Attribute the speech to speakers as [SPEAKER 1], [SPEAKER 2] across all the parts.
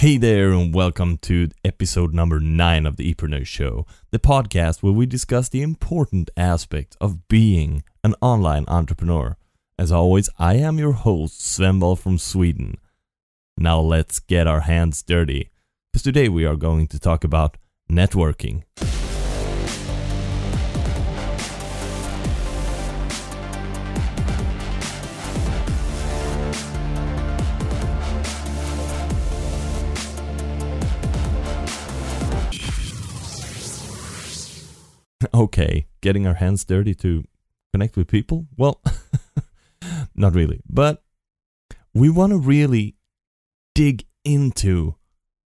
[SPEAKER 1] Hey there, and welcome to episode number 9 of the Epreneur Show, the podcast where we discuss the important aspects of being an online entrepreneur. As always, I am your host, Sven Wolf from Sweden. Now let's get our hands dirty, because today we are going to talk about networking. Okay, getting our hands dirty to connect with people? Well, not really. But we want to really dig into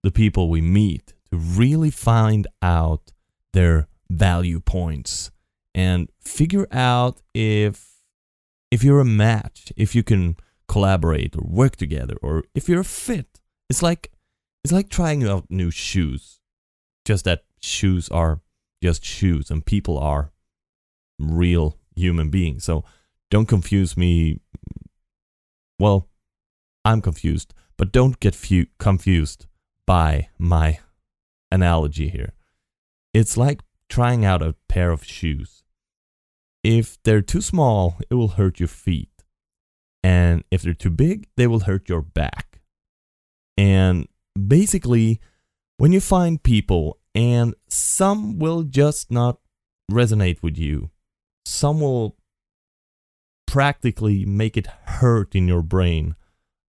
[SPEAKER 1] the people we meet to really find out their value points and figure out if if you're a match, if you can collaborate or work together or if you're a fit. It's like it's like trying out new shoes. Just that shoes are just shoes and people are real human beings. So don't confuse me. Well, I'm confused, but don't get fu- confused by my analogy here. It's like trying out a pair of shoes. If they're too small, it will hurt your feet. And if they're too big, they will hurt your back. And basically, when you find people and some will just not resonate with you. Some will practically make it hurt in your brain.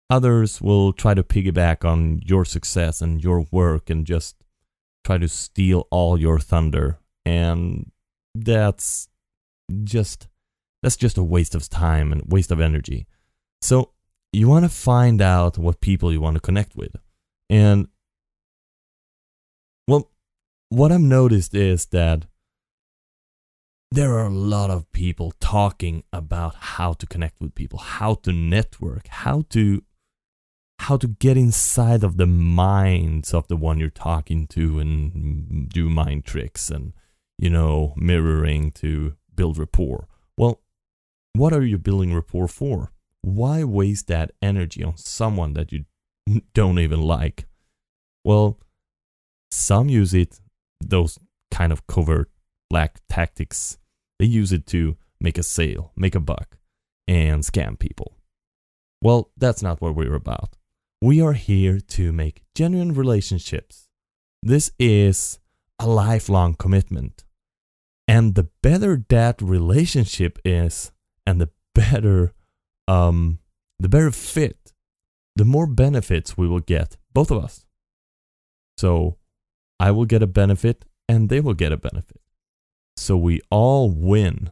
[SPEAKER 1] Others will try to piggyback on your success and your work and just try to steal all your thunder. And that's just that's just a waste of time and waste of energy. So you want to find out what people you want to connect with. And well, what I've noticed is that there are a lot of people talking about how to connect with people, how to network, how to how to get inside of the minds of the one you're talking to and do mind tricks and you know mirroring to build rapport. Well, what are you building rapport for? Why waste that energy on someone that you don't even like? Well, some use it those kind of covert black tactics. They use it to make a sale, make a buck, and scam people. Well, that's not what we're about. We are here to make genuine relationships. This is a lifelong commitment. And the better that relationship is, and the better um the better fit, the more benefits we will get, both of us. So I will get a benefit and they will get a benefit. So we all win.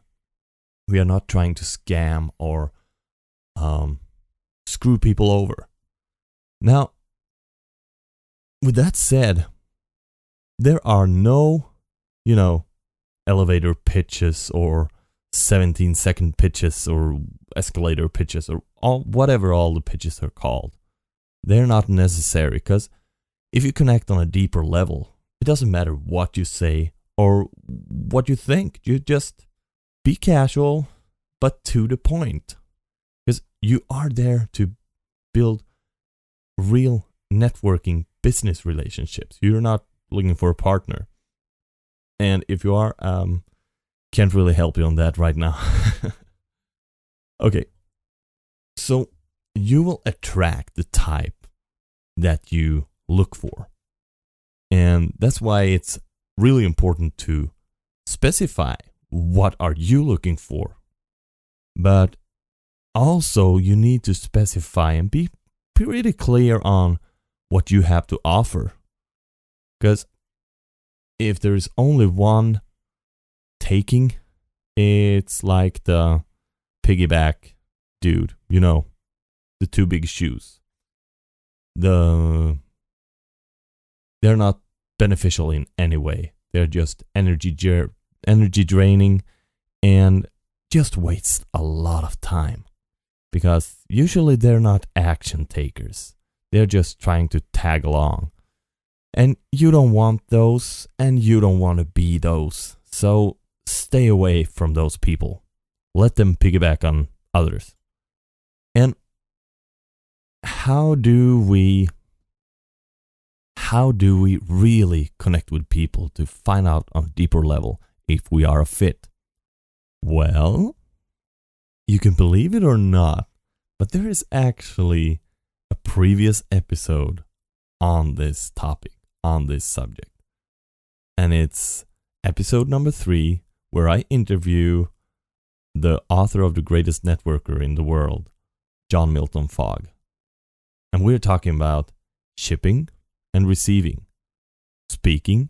[SPEAKER 1] We are not trying to scam or um, screw people over. Now, with that said, there are no, you know, elevator pitches or 17 second pitches or escalator pitches or all whatever all the pitches are called. They're not necessary because if you connect on a deeper level, it doesn't matter what you say or what you think. You just be casual, but to the point. Because you are there to build real networking business relationships. You're not looking for a partner. And if you are, um, can't really help you on that right now. okay. So you will attract the type that you look for. And that's why it's really important to specify what are you looking for. But also you need to specify and be pretty clear on what you have to offer. Because if there's only one taking, it's like the piggyback dude, you know, the two big shoes. The they're not beneficial in any way. They're just energy ger- energy draining and just waste a lot of time because usually they're not action takers. They're just trying to tag along. And you don't want those and you don't want to be those. So stay away from those people. Let them piggyback on others. And how do we how do we really connect with people to find out on a deeper level if we are a fit? Well, you can believe it or not, but there is actually a previous episode on this topic, on this subject. And it's episode number three, where I interview the author of The Greatest Networker in the World, John Milton Fogg. And we're talking about shipping and receiving, speaking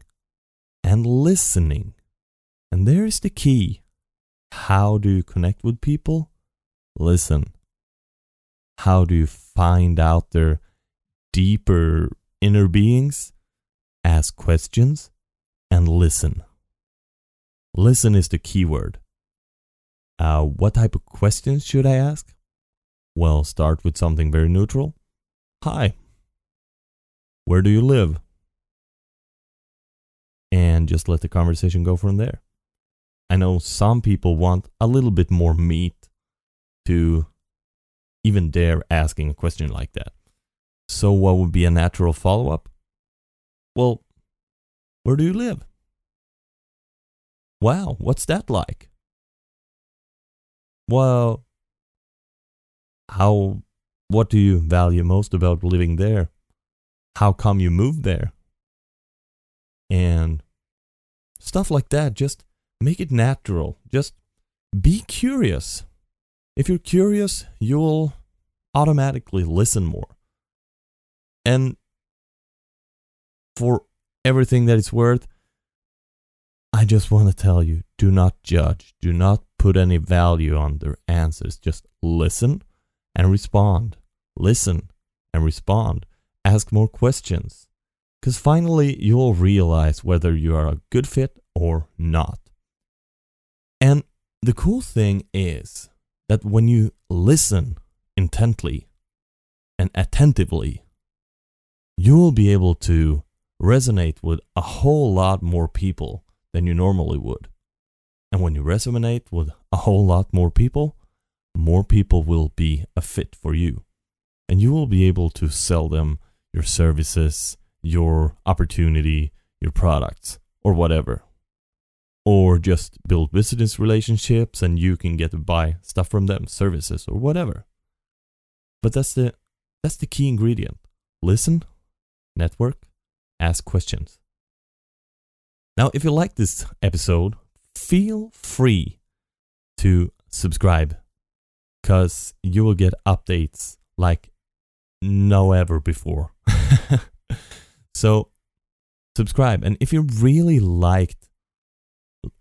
[SPEAKER 1] and listening. And there is the key. How do you connect with people? Listen. How do you find out their deeper inner beings? Ask questions and listen. Listen is the key word. Uh, what type of questions should I ask? Well, start with something very neutral. Hi, where do you live? And just let the conversation go from there. I know some people want a little bit more meat to even dare asking a question like that. So, what would be a natural follow up? Well, where do you live? Wow, what's that like? Well, how, what do you value most about living there? How come you moved there? And stuff like that. Just make it natural. Just be curious. If you're curious, you'll automatically listen more. And for everything that it's worth, I just want to tell you do not judge, do not put any value on their answers. Just listen and respond. Listen and respond ask more questions. Because finally, you'll realize whether you are a good fit or not. And the cool thing is that when you listen intently and attentively, you will be able to resonate with a whole lot more people than you normally would. And when you resonate with a whole lot more people, more people will be a fit for you. And you will be able to sell them your services, your opportunity, your products, or whatever. Or just build business relationships and you can get to buy stuff from them, services or whatever. But that's the that's the key ingredient. Listen, network, ask questions. Now, if you like this episode, feel free to subscribe because you will get updates like no ever before. so subscribe. And if you really liked,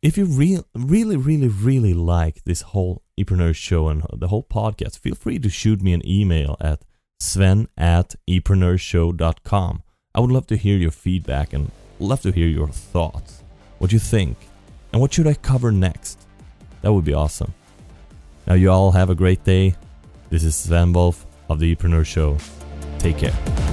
[SPEAKER 1] if you re- really, really, really like this whole Epreneur show and the whole podcast, feel free to shoot me an email at sven at epreneurshow.com. I would love to hear your feedback and love to hear your thoughts. What do you think? And what should I cover next? That would be awesome. Now, you all have a great day. This is Sven Wolf of the Epreneur Show. Take care.